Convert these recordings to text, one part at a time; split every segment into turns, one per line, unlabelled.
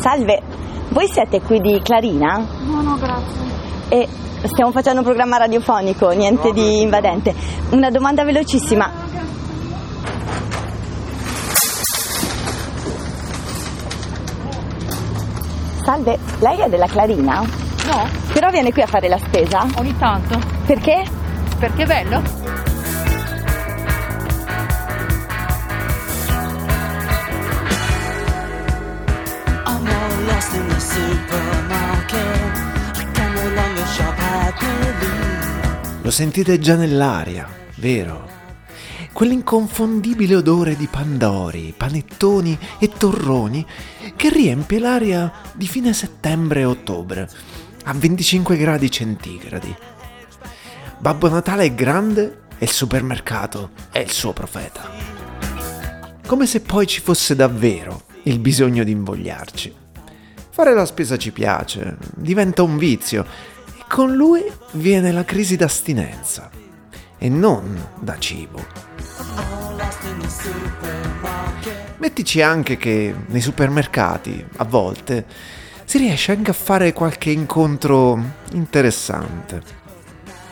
Salve, voi siete qui di Clarina?
No, no, grazie.
E stiamo facendo un programma radiofonico, niente di invadente. Una domanda velocissima. Salve, lei è della Clarina?
No,
Però viene qui a fare la spesa?
ogni tanto.
Perché?
Perché è bello?
Lo sentite già nell'aria, vero? Quell'inconfondibile odore di pandori, panettoni e torroni che riempie l'aria di fine settembre e ottobre a 25 gradi centigradi. Babbo Natale è grande e il supermercato è il suo profeta. Come se poi ci fosse davvero il bisogno di invogliarci. Fare la spesa ci piace, diventa un vizio con lui viene la crisi d'astinenza. E non da cibo. Mettici anche che nei supermercati, a volte, si riesce anche a fare qualche incontro interessante.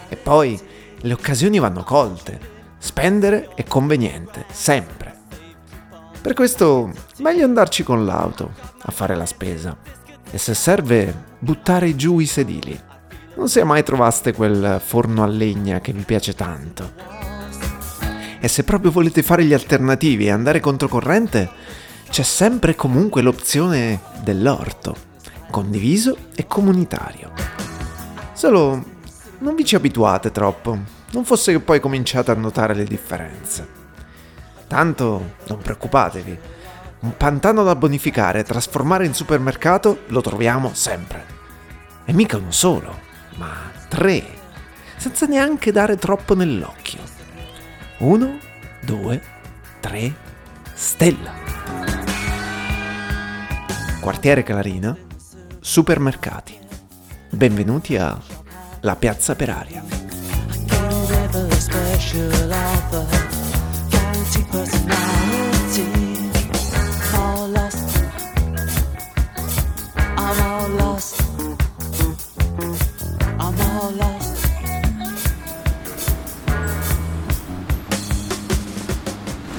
E poi le occasioni vanno colte. Spendere è conveniente, sempre. Per questo meglio andarci con l'auto a fare la spesa. E se serve, buttare giù i sedili. Non sia mai trovaste quel forno a legna che vi piace tanto. E se proprio volete fare gli alternativi e andare controcorrente, c'è sempre comunque l'opzione dell'orto, condiviso e comunitario. Solo non vi ci abituate troppo, non fosse che poi cominciate a notare le differenze. Tanto non preoccupatevi, un pantano da bonificare e trasformare in supermercato lo troviamo sempre. E mica uno solo, ma tre, senza neanche dare troppo nell'occhio. Uno, due, tre, stella. Quartiere Clarina, supermercati. Benvenuti a La Piazza per Aria.
Can't Lost.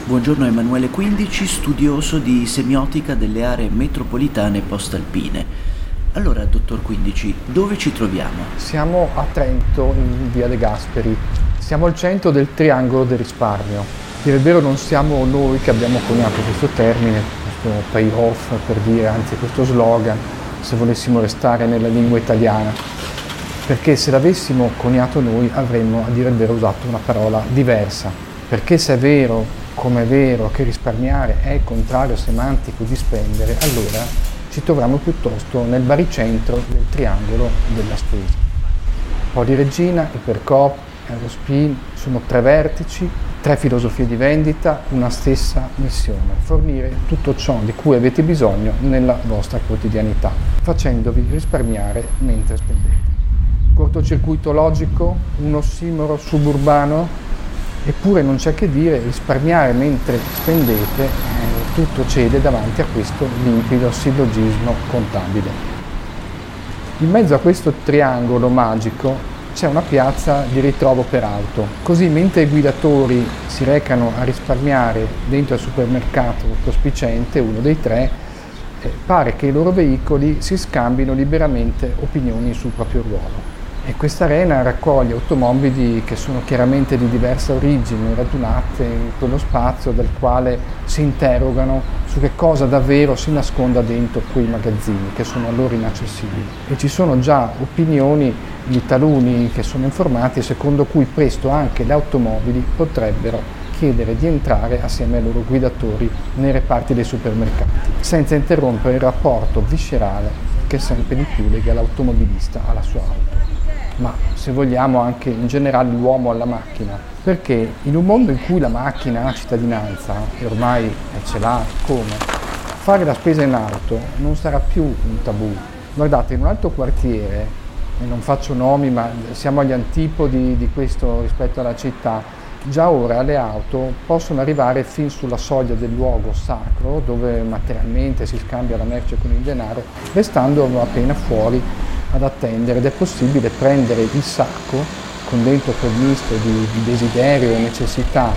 Buongiorno Emanuele Quindici, studioso di semiotica delle aree metropolitane post-alpine. Allora, dottor Quindici, dove ci troviamo?
Siamo a Trento, in via De Gasperi. Siamo al centro del triangolo del risparmio. Dire il vero non siamo noi che abbiamo coniato questo termine, questo payoff per dire, anzi questo slogan, se volessimo restare nella lingua italiana. Perché se l'avessimo coniato noi avremmo, a dire il vero, usato una parola diversa. Perché se è vero, come è vero, che risparmiare è il contrario semantico di spendere, allora ci troviamo piuttosto nel baricentro del triangolo della spesa. Poli Regina, Ipercoop, Aerospin sono tre vertici, tre filosofie di vendita, una stessa missione, fornire tutto ciò di cui avete bisogno nella vostra quotidianità, facendovi risparmiare mentre spendete. Cortocircuito logico, un ossimoro suburbano, eppure non c'è che dire, risparmiare mentre spendete, eh, tutto cede davanti a questo limpido sillogismo contabile. In mezzo a questo triangolo magico c'è una piazza di ritrovo per auto, così mentre i guidatori si recano a risparmiare dentro al supermercato prospicente, uno dei tre, eh, pare che i loro veicoli si scambino liberamente opinioni sul proprio ruolo. E questa arena raccoglie automobili che sono chiaramente di diversa origine, radunate in quello spazio dal quale si interrogano su che cosa davvero si nasconda dentro quei magazzini che sono a loro inaccessibili. E ci sono già opinioni di taluni che sono informati secondo cui presto anche le automobili potrebbero chiedere di entrare assieme ai loro guidatori nei reparti dei supermercati, senza interrompere il rapporto viscerale che sempre di più lega l'automobilista alla sua auto ma se vogliamo anche in generale l'uomo alla macchina, perché in un mondo in cui la macchina ha cittadinanza, e ormai ce l'ha come, fare la spesa in auto non sarà più un tabù. Guardate, in un altro quartiere, e non faccio nomi, ma siamo agli antipodi di questo rispetto alla città, Già ora le auto possono arrivare fin sulla soglia del luogo sacro dove materialmente si scambia la merce con il denaro, restando appena fuori ad attendere ed è possibile prendere il sacco con dentro provvisto di, di desiderio e necessità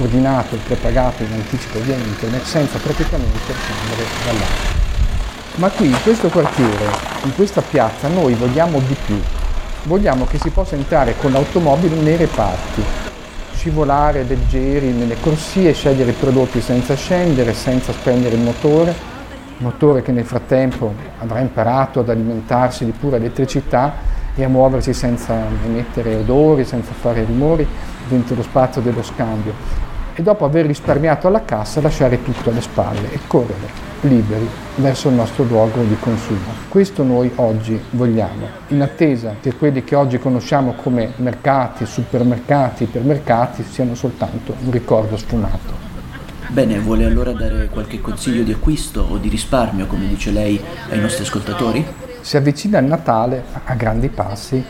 ordinato e prepagato in anticipo via internet senza praticamente scendere dall'auto. Ma qui in questo quartiere, in questa piazza, noi vogliamo di più. Vogliamo che si possa entrare con l'automobile nei reparti, scivolare leggeri nelle corsie, scegliere i prodotti senza scendere, senza spendere il motore, motore che nel frattempo avrà imparato ad alimentarsi di pura elettricità e a muoversi senza emettere odori, senza fare rumori dentro lo spazio dello scambio e dopo aver risparmiato alla cassa lasciare tutto alle spalle e correre liberi verso il nostro luogo di consumo. Questo noi oggi vogliamo, in attesa che quelli che oggi conosciamo come mercati, supermercati, ipermercati siano soltanto un ricordo sfumato.
Bene, vuole allora dare qualche consiglio di acquisto o di risparmio, come dice lei, ai nostri ascoltatori?
Si avvicina il Natale a grandi passi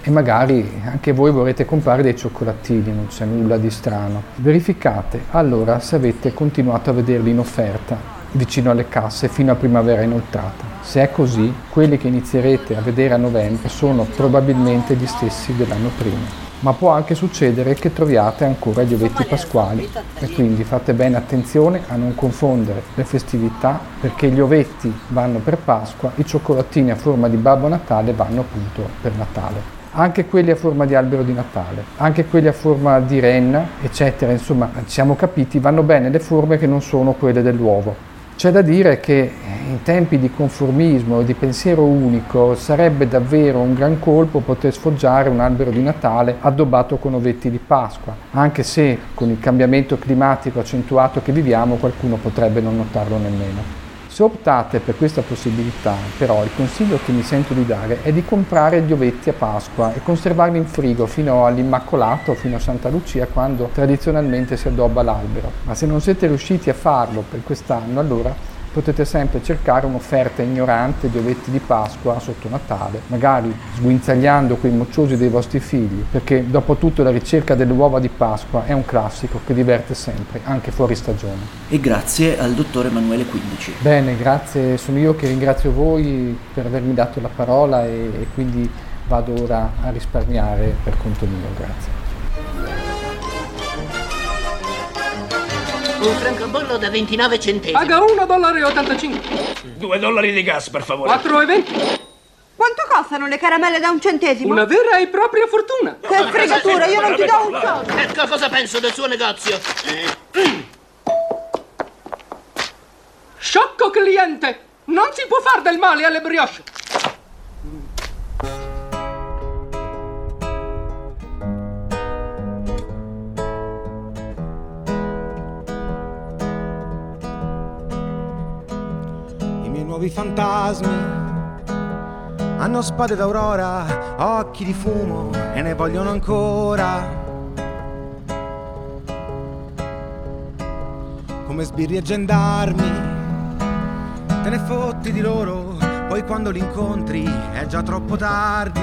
e magari anche voi vorrete comprare dei cioccolatini, non c'è nulla di strano. Verificate allora se avete continuato a vederli in offerta vicino alle casse fino a primavera inoltrata. Se è così, quelli che inizierete a vedere a novembre sono probabilmente gli stessi dell'anno prima. Ma può anche succedere che troviate ancora gli ovetti pasquali e quindi fate bene attenzione a non confondere le festività perché gli ovetti vanno per Pasqua, i cioccolatini a forma di Babbo Natale vanno appunto per Natale anche quelli a forma di albero di Natale, anche quelli a forma di renna, eccetera. Insomma, siamo capiti, vanno bene le forme che non sono quelle dell'uovo. C'è da dire che in tempi di conformismo e di pensiero unico sarebbe davvero un gran colpo poter sfoggiare un albero di Natale addobbato con ovetti di Pasqua, anche se con il cambiamento climatico accentuato che viviamo qualcuno potrebbe non notarlo nemmeno. Se optate per questa possibilità, però, il consiglio che mi sento di dare è di comprare gli ovetti a Pasqua e conservarli in frigo fino all'Immacolato, fino a Santa Lucia, quando tradizionalmente si addobba l'albero. Ma se non siete riusciti a farlo per quest'anno, allora potete sempre cercare un'offerta ignorante di ovetti di Pasqua sotto Natale, magari sguinzagliando quei mocciosi dei vostri figli, perché dopo tutto la ricerca delle uova di Pasqua è un classico che diverte sempre, anche fuori stagione.
E grazie al dottor Emanuele Quindici.
Bene, grazie, sono io che ringrazio voi per avermi dato la parola e, e quindi vado ora a risparmiare per conto mio, grazie.
Un francobollo da 29 centesimi.
Paga 1 dollaro e 85.
2 dollari di gas, per favore.
4 e 20.
Quanto costano le caramelle da un centesimo?
Una vera e propria fortuna.
Che fregatura, io non ti do un soldo.
Ecco cosa penso del suo negozio.
Sciocco cliente! Non si può far del male alle brioche.
Fantasmi hanno spade d'aurora, occhi di fumo e ne vogliono ancora. Come sbirri e gendarmi, te ne fotti di loro, poi quando li incontri è già troppo tardi.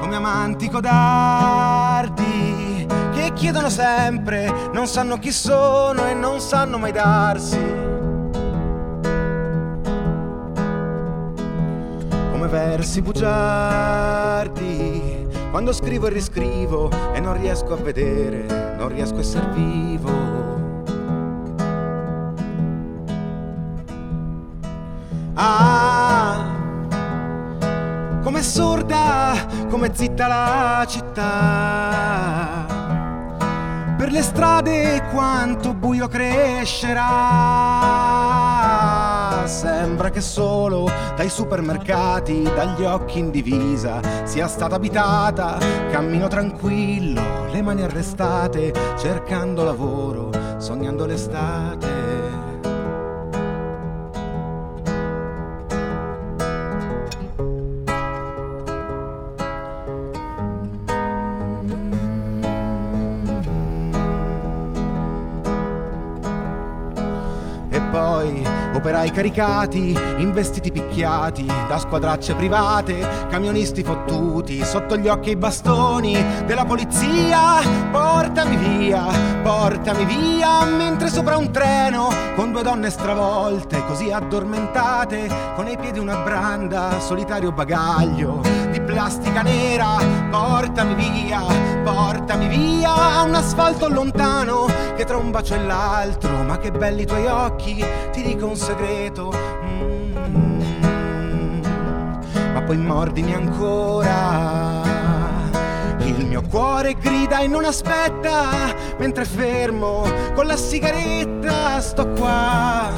Come amanti codardi chiedono sempre, non sanno chi sono e non sanno mai darsi. come versi bugiardi. Quando scrivo e riscrivo e non riesco a vedere, non riesco a essere vivo. Ah, come sorda, come zitta la città. Per le strade quanto buio crescerà. Sembra che solo dai supermercati, dagli occhi in divisa, sia stata abitata. Cammino tranquillo, le mani arrestate, cercando lavoro, sognando l'estate. Caricati, in vestiti picchiati da squadracce private, camionisti fottuti, sotto gli occhi i bastoni della polizia. Portami via, portami via, mentre sopra un treno con due donne stravolte, così addormentate, con ai piedi una branda, solitario bagaglio di plastica nera. Portami via, portami via, a un asfalto lontano che tra un bacio e l'altro, ma che belli i tuoi occhi, ti dico un segreto. Mm, ma poi mordimi ancora. Il mio cuore grida e non aspetta, mentre fermo con la sigaretta sto qua.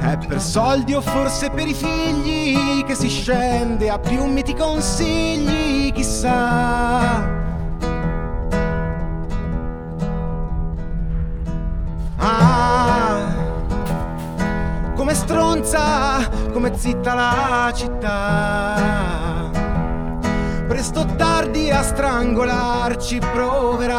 È per soldi o forse per i figli che si scende a più mi ti consigli, chissà. Come stronza, come zitta la città. Presto o tardi a strangolarci proverà.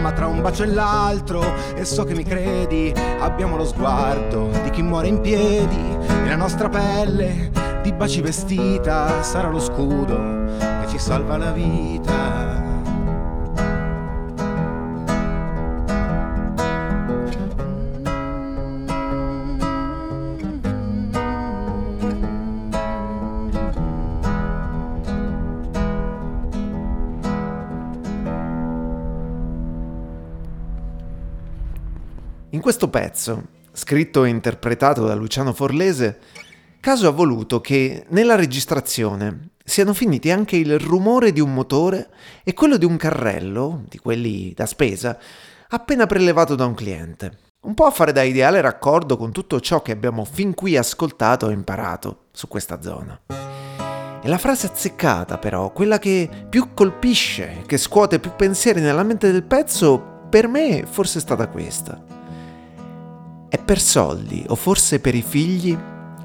Ma tra un bacio e l'altro, e so che mi credi, abbiamo lo sguardo di chi muore in piedi. E la nostra pelle di baci vestita sarà lo scudo che ci salva la vita.
In questo pezzo, scritto e interpretato da Luciano Forlese, Caso ha voluto che nella registrazione siano finiti anche il rumore di un motore e quello di un carrello, di quelli da spesa, appena prelevato da un cliente. Un po' a fare da ideale raccordo con tutto ciò che abbiamo fin qui ascoltato e imparato su questa zona. E la frase azzeccata, però, quella che più colpisce, che scuote più pensieri nella mente del pezzo, per me forse è stata questa. È per soldi, o forse per i figli,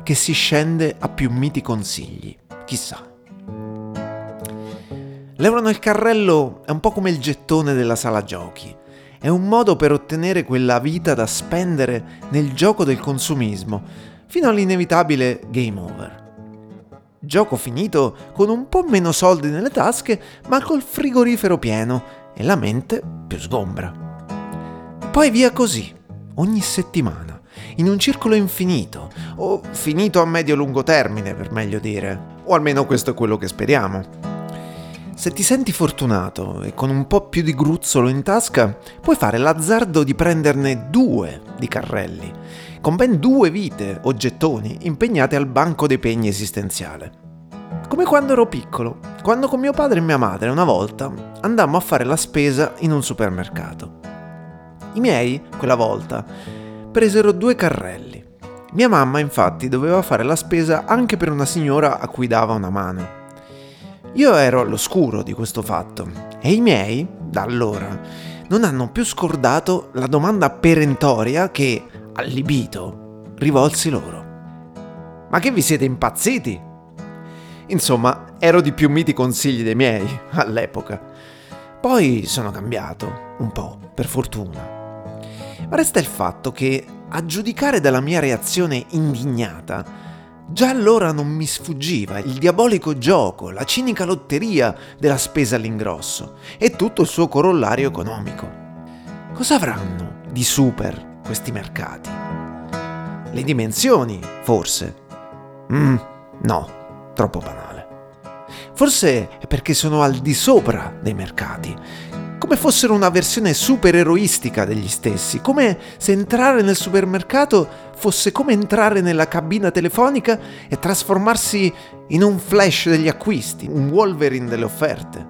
che si scende a più miti consigli. Chissà. L'euro nel carrello è un po' come il gettone della sala giochi. È un modo per ottenere quella vita da spendere nel gioco del consumismo, fino all'inevitabile game over. Gioco finito con un po' meno soldi nelle tasche, ma col frigorifero pieno e la mente più sgombra. Poi via così, ogni settimana in un circolo infinito, o finito a medio-lungo termine per meglio dire, o almeno questo è quello che speriamo. Se ti senti fortunato e con un po' più di gruzzolo in tasca, puoi fare l'azzardo di prenderne due di carrelli, con ben due vite o gettoni impegnate al banco dei pegni esistenziale. Come quando ero piccolo, quando con mio padre e mia madre una volta andammo a fare la spesa in un supermercato. I miei, quella volta, presero due carrelli. Mia mamma infatti doveva fare la spesa anche per una signora a cui dava una mano. Io ero all'oscuro di questo fatto e i miei, da allora, non hanno più scordato la domanda perentoria che, allibito, rivolsi loro. Ma che vi siete impazziti? Insomma, ero di più miti consigli dei miei all'epoca. Poi sono cambiato, un po', per fortuna. Ma resta il fatto che, a giudicare dalla mia reazione indignata, già allora non mi sfuggiva il diabolico gioco, la cinica lotteria della spesa all'ingrosso e tutto il suo corollario economico. Cosa avranno di super questi mercati? Le dimensioni, forse? Mm, no, troppo banale. Forse è perché sono al di sopra dei mercati, come fossero una versione super eroistica degli stessi, come se entrare nel supermercato fosse come entrare nella cabina telefonica e trasformarsi in un flash degli acquisti, un Wolverine delle offerte.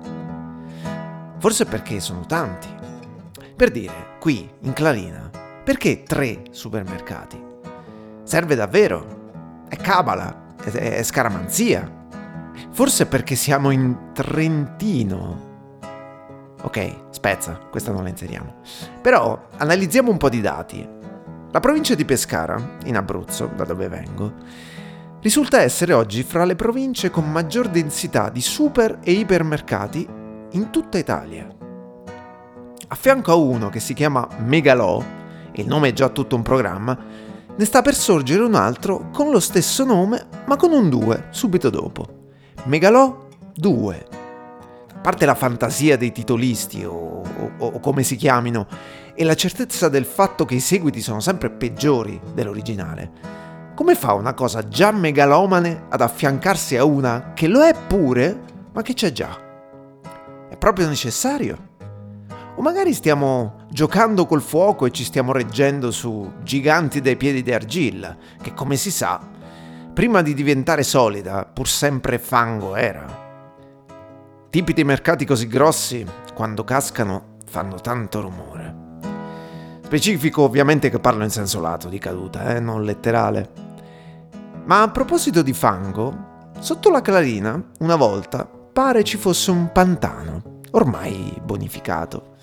Forse perché sono tanti. Per dire, qui, in Clarina, perché tre supermercati? Serve davvero? È cabala, è scaramanzia. Forse perché siamo in Trentino Ok, spezza, questa non la inseriamo. Però analizziamo un po' di dati. La provincia di Pescara, in Abruzzo, da dove vengo, risulta essere oggi fra le province con maggior densità di super e ipermercati in tutta Italia. a fianco a uno che si chiama Megalò, il nome è già tutto un programma, ne sta per sorgere un altro con lo stesso nome ma con un 2 subito dopo. Megalò 2. Parte la fantasia dei titolisti o, o, o come si chiamino e la certezza del fatto che i seguiti sono sempre peggiori dell'originale, come fa una cosa già megalomane ad affiancarsi a una che lo è pure, ma che c'è già? È proprio necessario? O magari stiamo giocando col fuoco e ci stiamo reggendo su giganti dai piedi di argilla, che come si sa, prima di diventare solida, pur sempre fango era. Tipi di mercati così grossi, quando cascano, fanno tanto rumore. Specifico ovviamente che parlo in senso lato di caduta, eh, non letterale. Ma a proposito di fango, sotto la clarina, una volta, pare ci fosse un pantano, ormai bonificato.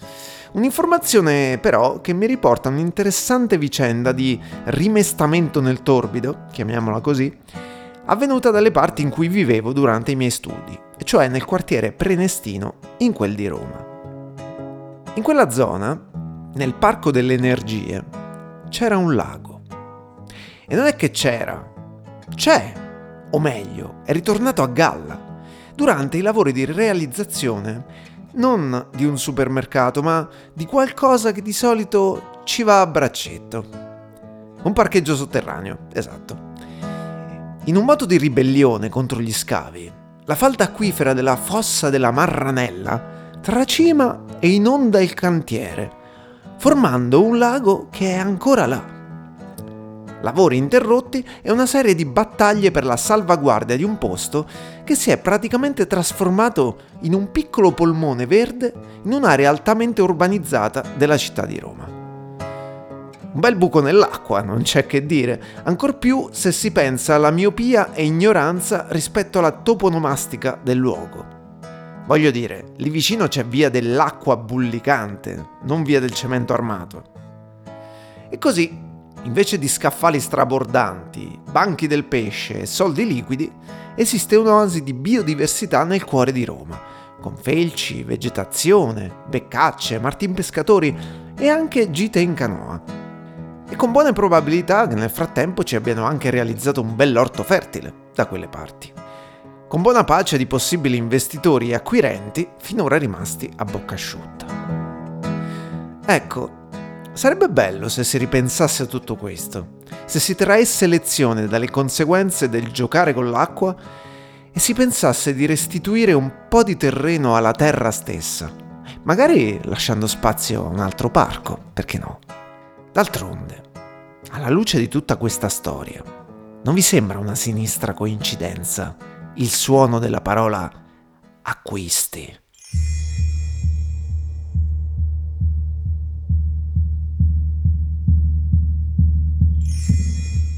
Un'informazione però che mi riporta un'interessante vicenda di rimestamento nel torbido, chiamiamola così, avvenuta dalle parti in cui vivevo durante i miei studi, cioè nel quartiere Prenestino, in quel di Roma. In quella zona nel Parco delle Energie c'era un lago. E non è che c'era, c'è, o meglio, è ritornato a galla, durante i lavori di realizzazione non di un supermercato, ma di qualcosa che di solito ci va a braccetto. Un parcheggio sotterraneo, esatto. In un moto di ribellione contro gli scavi, la falda acquifera della fossa della Marranella tracima e inonda il cantiere, formando un lago che è ancora là. Lavori interrotti e una serie di battaglie per la salvaguardia di un posto che si è praticamente trasformato in un piccolo polmone verde in un'area altamente urbanizzata della città di Roma. Un bel buco nell'acqua, non c'è che dire, ancor più se si pensa alla miopia e ignoranza rispetto alla toponomastica del luogo. Voglio dire, lì vicino c'è via dell'acqua bullicante, non via del cemento armato. E così, invece di scaffali strabordanti, banchi del pesce e soldi liquidi, esiste un'oasi di biodiversità nel cuore di Roma, con felci, vegetazione, beccacce, martin pescatori e anche gite in canoa. E con buone probabilità che nel frattempo ci abbiano anche realizzato un bell'orto fertile da quelle parti con buona pace di possibili investitori e acquirenti finora rimasti a bocca asciutta. Ecco, sarebbe bello se si ripensasse a tutto questo, se si traesse lezione dalle conseguenze del giocare con l'acqua e si pensasse di restituire un po' di terreno alla terra stessa, magari lasciando spazio a un altro parco, perché no? D'altronde, alla luce di tutta questa storia, non vi sembra una sinistra coincidenza il suono della parola acquisti.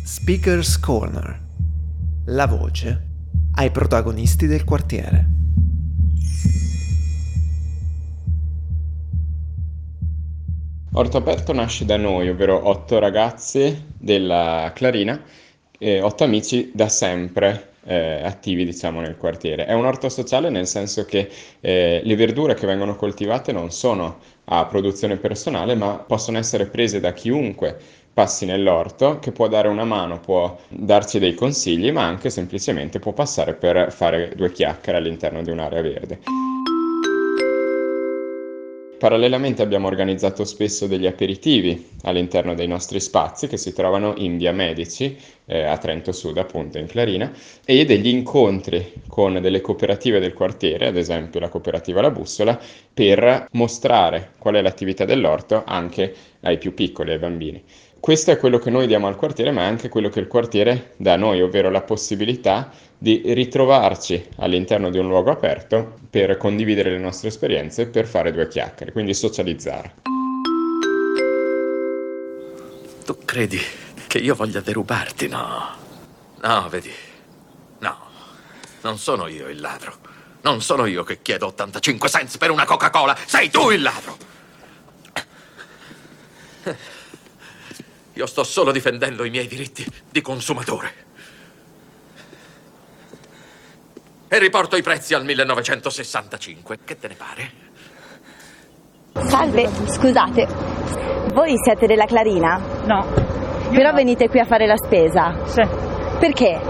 Speaker's Corner. La voce ai protagonisti del quartiere.
Orto Aperto nasce da noi, ovvero otto ragazzi della Clarina e otto amici da sempre eh, attivi diciamo nel quartiere. È un orto sociale nel senso che eh, le verdure che vengono coltivate non sono a produzione personale ma possono essere prese da chiunque passi nell'orto che può dare una mano, può darci dei consigli ma anche semplicemente può passare per fare due chiacchiere all'interno di un'area verde. Parallelamente abbiamo organizzato spesso degli aperitivi all'interno dei nostri spazi che si trovano in Via Medici, eh, a Trento Sud, appunto in Clarina, e degli incontri con delle cooperative del quartiere, ad esempio la cooperativa La Bussola, per mostrare qual è l'attività dell'orto anche ai più piccoli, ai bambini. Questo è quello che noi diamo al quartiere, ma è anche quello che il quartiere dà a noi, ovvero la possibilità di ritrovarci all'interno di un luogo aperto per condividere le nostre esperienze, per fare due chiacchiere, quindi socializzare.
Tu credi che io voglia derubarti? No. No, vedi. No. Non sono io il ladro. Non sono io che chiedo 85 cents per una Coca-Cola. Sei tu il ladro. Io sto solo difendendo i miei diritti di consumatore. E riporto i prezzi al 1965. Che te ne pare?
Salve, scusate, voi siete della Clarina?
No.
Però venite qui a fare la spesa?
Sì.
Perché?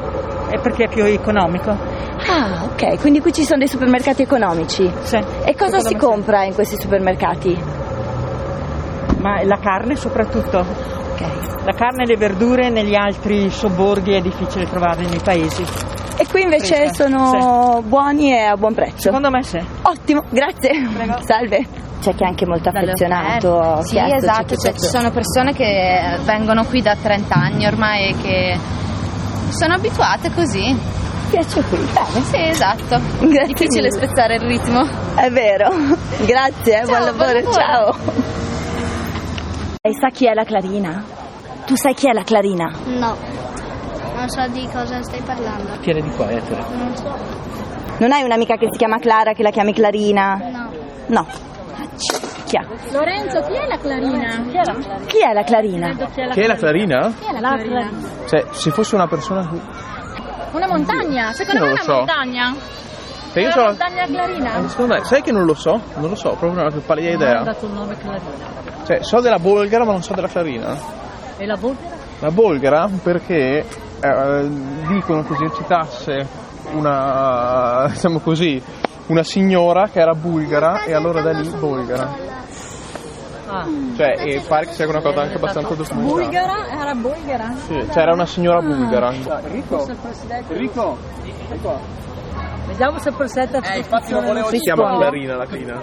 È perché è più economico.
Ah, ok, quindi qui ci sono dei supermercati economici.
Sì.
E cosa si compra in questi supermercati?
Ma la carne soprattutto.
Ok.
La carne e le verdure negli altri sobborghi è difficile trovarle nei paesi.
E qui invece
Fresche,
sono buoni e a buon prezzo?
Secondo me sì.
Ottimo, grazie. Salve. C'è chi è anche molto affezionato. ho
Sì,
chiesto,
esatto,
c'è chi
cioè,
è
ci sono persone che vengono qui da 30 anni ormai e che sono abituate così.
Piace qui, bene.
Sì, esatto.
Grazie
Difficile
mille.
spezzare il ritmo.
È vero. Grazie, eh, buon
Ciao,
lavoro,
buon lavoro.
ciao. E sa chi è la Clarina? Tu sai chi è la Clarina?
No, non so di cosa stai parlando.
Tieni di qua, Ettore.
Non so.
Non hai un'amica che si chiama Clara che la chiami Clarina?
No.
No. Chi è?
Lorenzo, chi è la Clarina? Chi è la Clarina?
Chi è la Clarina?
Che è la Clarina?
Chi è la Clarina?
Cioè, se fosse una persona...
Una montagna, secondo me è
so.
una montagna.
Cioè, io
È
so...
la montagna Clarina?
Eh, Secondo me, sai che non lo so? Non lo so, proprio non ho la più pallida idea.
dato il nome Clarina.
Cioè, so della Bolgara, ma non so della Clarina.
E la Bolgara?
La Bolgara perché eh, dicono che esercitasse una, diciamo così, una signora che era bulgara e allora da lì Bolgara.
Ah.
Cioè, e pare che sia una cosa anche abbastanza documentata.
Bulgara? Era bulgara?
Sì, c'era una signora bulgara.
Enrico. Enrico. Vediamo se presidente ha
Eh, Si chiama Clarina la Clarina.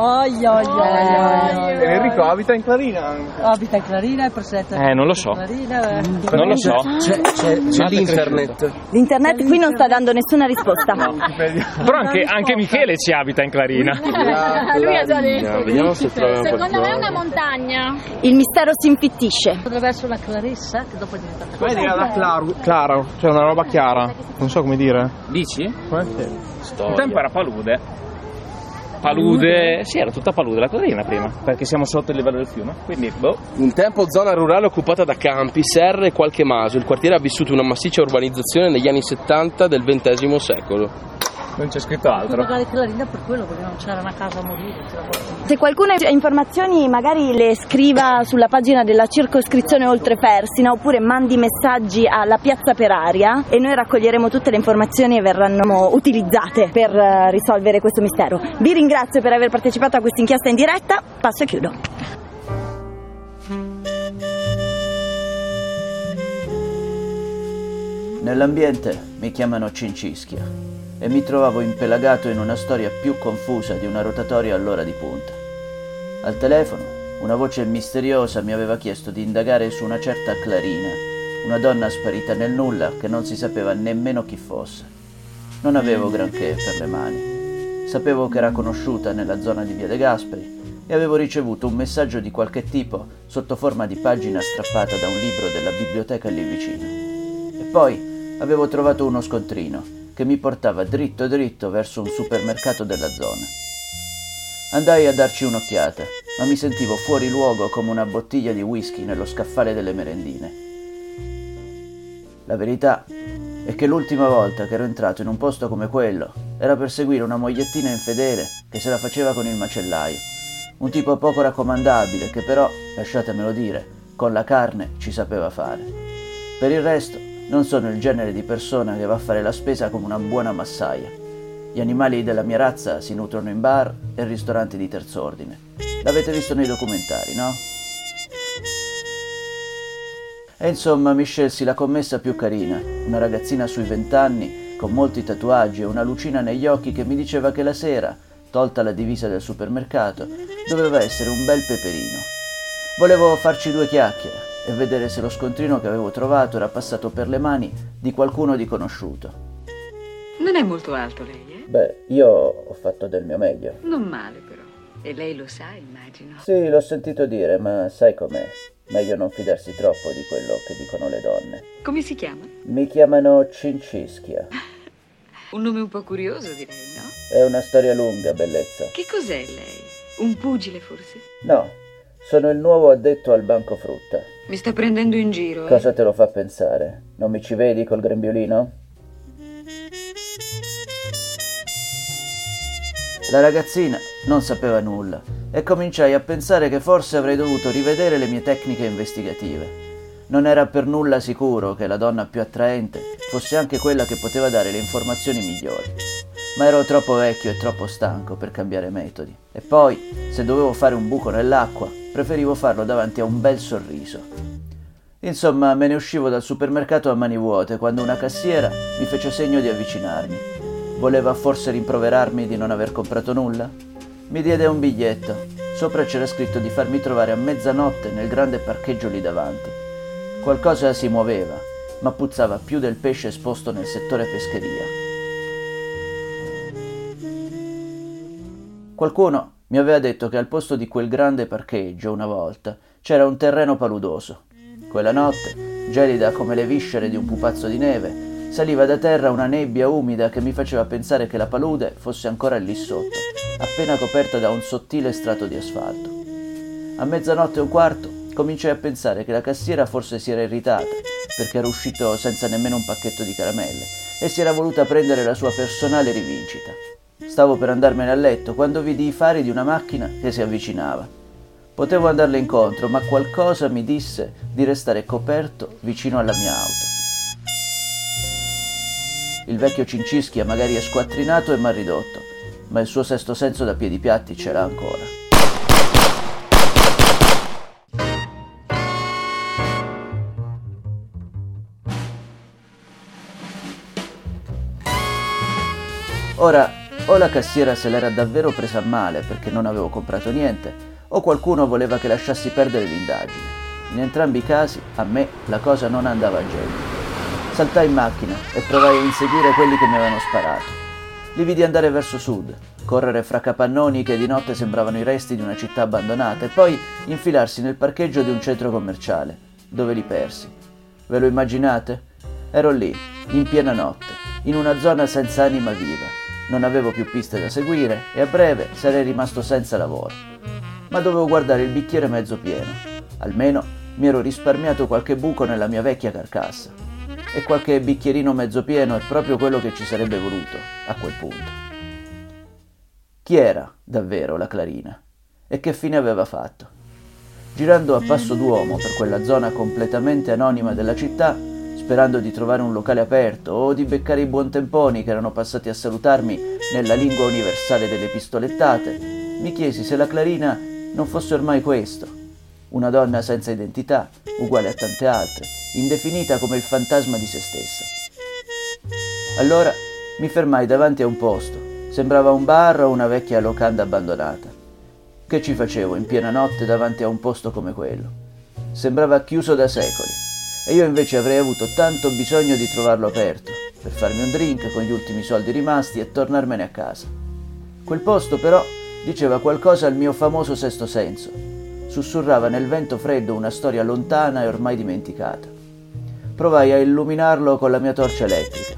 Oi, oi, oi,
Enrico abita in Clarina anche.
Abita in Clarina il presidente.
Eh, non lo so.
Clarina, eh.
Non lo so.
C'è, c'è, c'è l'internet.
L'internet qui non sta dando nessuna risposta.
Però anche, anche Michele ci abita in Clarina.
Lui ha già detto.
Vediamo se troviamo
Secondo me è una montagna.
Il mistero si infittisce.
Potrebbe essere la Clarissa che dopo è diventata
Come dire la Claro, Clara, cioè una roba chiara. Non so come dire.
Dici? Un tempo era palude. Palude, sì, era tutta palude la Clarina prima, perché siamo sotto il livello del fiume. Quindi, boh.
Un tempo zona rurale occupata da campi, serre e qualche maso. Il quartiere ha vissuto una massiccia urbanizzazione negli anni 70 del XX secolo.
Non c'è scritto altro.
Magari Clarina per quello perché non c'era una casa a morire. c'era qualcuno.
Se qualcuno ha informazioni magari le scriva sulla pagina della circoscrizione Oltrepersina oppure mandi messaggi alla piazza per aria e noi raccoglieremo tutte le informazioni e verranno utilizzate per eh, risolvere questo mistero. Vi ringrazio per aver partecipato a questa inchiesta in diretta, passo e chiudo.
Nell'ambiente mi chiamano Cincischia e mi trovavo impelagato in una storia più confusa di una rotatoria all'ora di punta. Al telefono una voce misteriosa mi aveva chiesto di indagare su una certa Clarina, una donna sparita nel nulla che non si sapeva nemmeno chi fosse. Non avevo granché per le mani. Sapevo che era conosciuta nella zona di Via De Gasperi e avevo ricevuto un messaggio di qualche tipo sotto forma di pagina strappata da un libro della biblioteca lì vicino. E poi avevo trovato uno scontrino che mi portava dritto dritto verso un supermercato della zona. Andai a darci un'occhiata, ma mi sentivo fuori luogo come una bottiglia di whisky nello scaffale delle merendine. La verità è che l'ultima volta che ero entrato in un posto come quello era per seguire una mogliettina infedele che se la faceva con il macellaio. Un tipo poco raccomandabile che però, lasciatemelo dire, con la carne ci sapeva fare. Per il resto, non sono il genere di persona che va a fare la spesa come una buona massaia. Gli animali della mia razza si nutrono in bar e ristoranti di terzo ordine. L'avete visto nei documentari, no? E insomma mi scelsi la commessa più carina, una ragazzina sui vent'anni, con molti tatuaggi e una lucina negli occhi che mi diceva che la sera, tolta la divisa del supermercato, doveva essere un bel peperino. Volevo farci due chiacchiere e vedere se lo scontrino che avevo trovato era passato per le mani di qualcuno di conosciuto.
Non è molto alto lei, eh?
Beh, io ho fatto del mio meglio.
Non male però. E lei lo sa, immagino.
Sì, l'ho sentito dire, ma sai com'è? Meglio non fidarsi troppo di quello che dicono le donne.
Come si chiama?
Mi chiamano Cincischia.
Un nome un po' curioso, direi, no?
È una storia lunga, bellezza.
Che cos'è lei? Un pugile, forse?
No, sono il nuovo addetto al banco frutta.
Mi sta prendendo in giro, eh?
Cosa te lo fa pensare? Non mi ci vedi col grembiulino? La ragazzina non sapeva nulla e cominciai a pensare che forse avrei dovuto rivedere le mie tecniche investigative. Non era per nulla sicuro che la donna più attraente fosse anche quella che poteva dare le informazioni migliori. Ma ero troppo vecchio e troppo stanco per cambiare metodi. E poi, se dovevo fare un buco nell'acqua, preferivo farlo davanti a un bel sorriso. Insomma, me ne uscivo dal supermercato a mani vuote quando una cassiera mi fece segno di avvicinarmi. Voleva forse rimproverarmi di non aver comprato nulla? Mi diede un biglietto. Sopra c'era scritto di farmi trovare a mezzanotte nel grande parcheggio lì davanti. Qualcosa si muoveva, ma puzzava più del pesce esposto nel settore pescheria. Qualcuno mi aveva detto che al posto di quel grande parcheggio, una volta, c'era un terreno paludoso. Quella notte, gelida come le viscere di un pupazzo di neve, saliva da terra una nebbia umida che mi faceva pensare che la palude fosse ancora lì sotto, appena coperta da un sottile strato di asfalto. A mezzanotte e un quarto cominciai a pensare che la cassiera forse si era irritata perché era uscito senza nemmeno un pacchetto di caramelle e si era voluta prendere la sua personale rivincita. Stavo per andarmene a letto quando vidi i fari di una macchina che si avvicinava. Potevo andarle incontro, ma qualcosa mi disse di restare coperto vicino alla mia auto. Il vecchio Cincischia magari è squattrinato e mal ridotto, ma il suo sesto senso da piedi piatti c'era ancora. Ora, o la cassiera se l'era davvero presa male perché non avevo comprato niente, o qualcuno voleva che lasciassi perdere l'indagine. In entrambi i casi, a me la cosa non andava a genio. Saltai in macchina e provai a inseguire quelli che mi avevano sparato. Li vidi andare verso sud, correre fra capannoni che di notte sembravano i resti di una città abbandonata e poi infilarsi nel parcheggio di un centro commerciale, dove li persi. Ve lo immaginate? Ero lì, in piena notte, in una zona senza anima viva non avevo più piste da seguire e a breve sarei rimasto senza lavoro. Ma dovevo guardare il bicchiere mezzo pieno. Almeno mi ero risparmiato qualche buco nella mia vecchia carcassa. E qualche bicchierino mezzo pieno è proprio quello che ci sarebbe voluto a quel punto. Chi era davvero la Clarina? E che fine aveva fatto? Girando a passo d'uomo per quella zona completamente anonima della città, sperando di trovare un locale aperto o di beccare i buontemponi che erano passati a salutarmi nella lingua universale delle pistolettate, mi chiesi se la Clarina non fosse ormai questo, una donna senza identità, uguale a tante altre, indefinita come il fantasma di se stessa. Allora mi fermai davanti a un posto, sembrava un bar o una vecchia locanda abbandonata. Che ci facevo in piena notte davanti a un posto come quello? Sembrava chiuso da secoli e io invece avrei avuto tanto bisogno di trovarlo aperto, per farmi un drink con gli ultimi soldi rimasti e tornarmene a casa. Quel posto però diceva qualcosa al mio famoso sesto senso, sussurrava nel vento freddo una storia lontana e ormai dimenticata. Provai a illuminarlo con la mia torcia elettrica.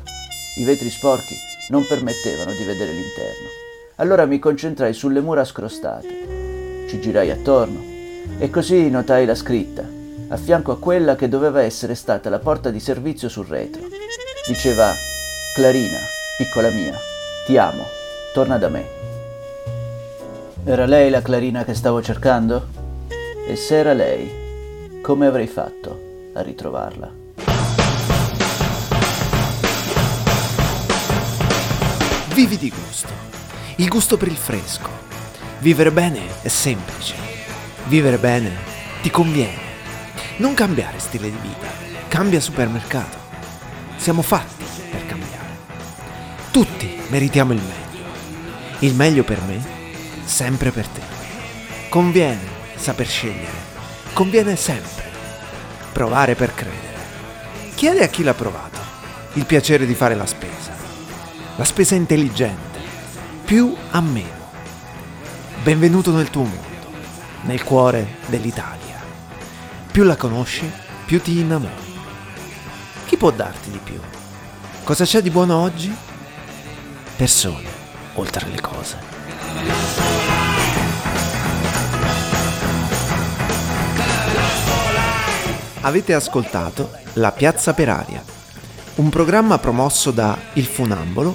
I vetri sporchi non permettevano di vedere l'interno. Allora mi concentrai sulle mura scrostate. Ci girai attorno e così notai la scritta a fianco a quella che doveva essere stata la porta di servizio sul retro. Diceva Clarina, piccola mia, ti amo, torna da me. Era lei la Clarina che stavo cercando? E se era lei, come avrei fatto a ritrovarla?
Vivi di gusto. Il gusto per il fresco. Vivere bene è semplice. Vivere bene ti conviene. Non cambiare stile di vita, cambia supermercato. Siamo fatti per cambiare. Tutti meritiamo il meglio. Il meglio per me, sempre per te. Conviene saper scegliere. Conviene sempre. Provare per credere. Chiede a chi l'ha provato il piacere di fare la spesa. La spesa intelligente. Più a meno. Benvenuto nel tuo mondo, nel cuore dell'Italia. Più la conosci, più ti innamori. Chi può darti di più? Cosa c'è di buono oggi? Persone, oltre le cose. Avete ascoltato La Piazza per Aria, un programma promosso da Il Funambolo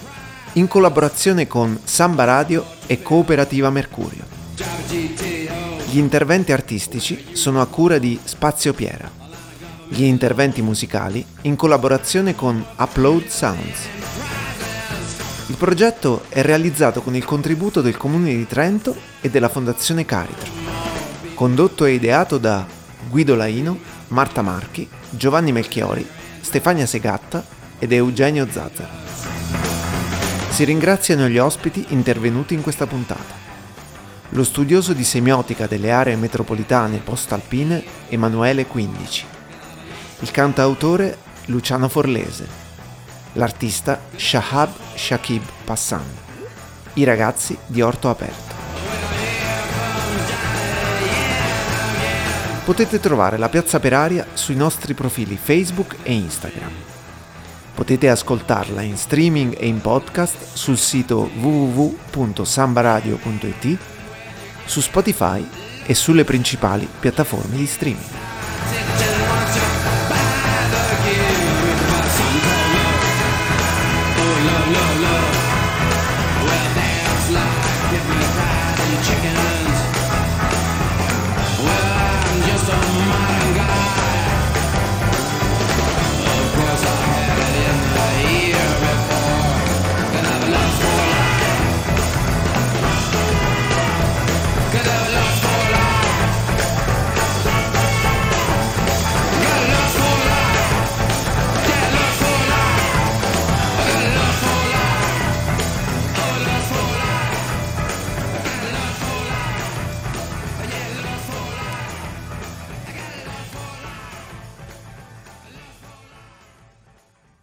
in collaborazione con Samba Radio e Cooperativa Mercurio. Gli interventi artistici sono a cura di Spazio Piera. Gli interventi musicali in collaborazione con Upload Sounds. Il progetto è realizzato con il contributo del Comune di Trento e della Fondazione Caritra. Condotto e ideato da Guido Laino, Marta Marchi, Giovanni Melchiori, Stefania Segatta ed Eugenio Zazzara. Si ringraziano gli ospiti intervenuti in questa puntata. Lo studioso di semiotica delle aree metropolitane post-alpine Emanuele Quindici. Il cantautore Luciano Forlese. L'artista Shahab Shakib Passan. I ragazzi di Orto Aperto. Potete trovare la Piazza Peraria sui nostri profili Facebook e Instagram. Potete ascoltarla in streaming e in podcast sul sito www.sambaradio.it, su Spotify e sulle principali piattaforme di streaming.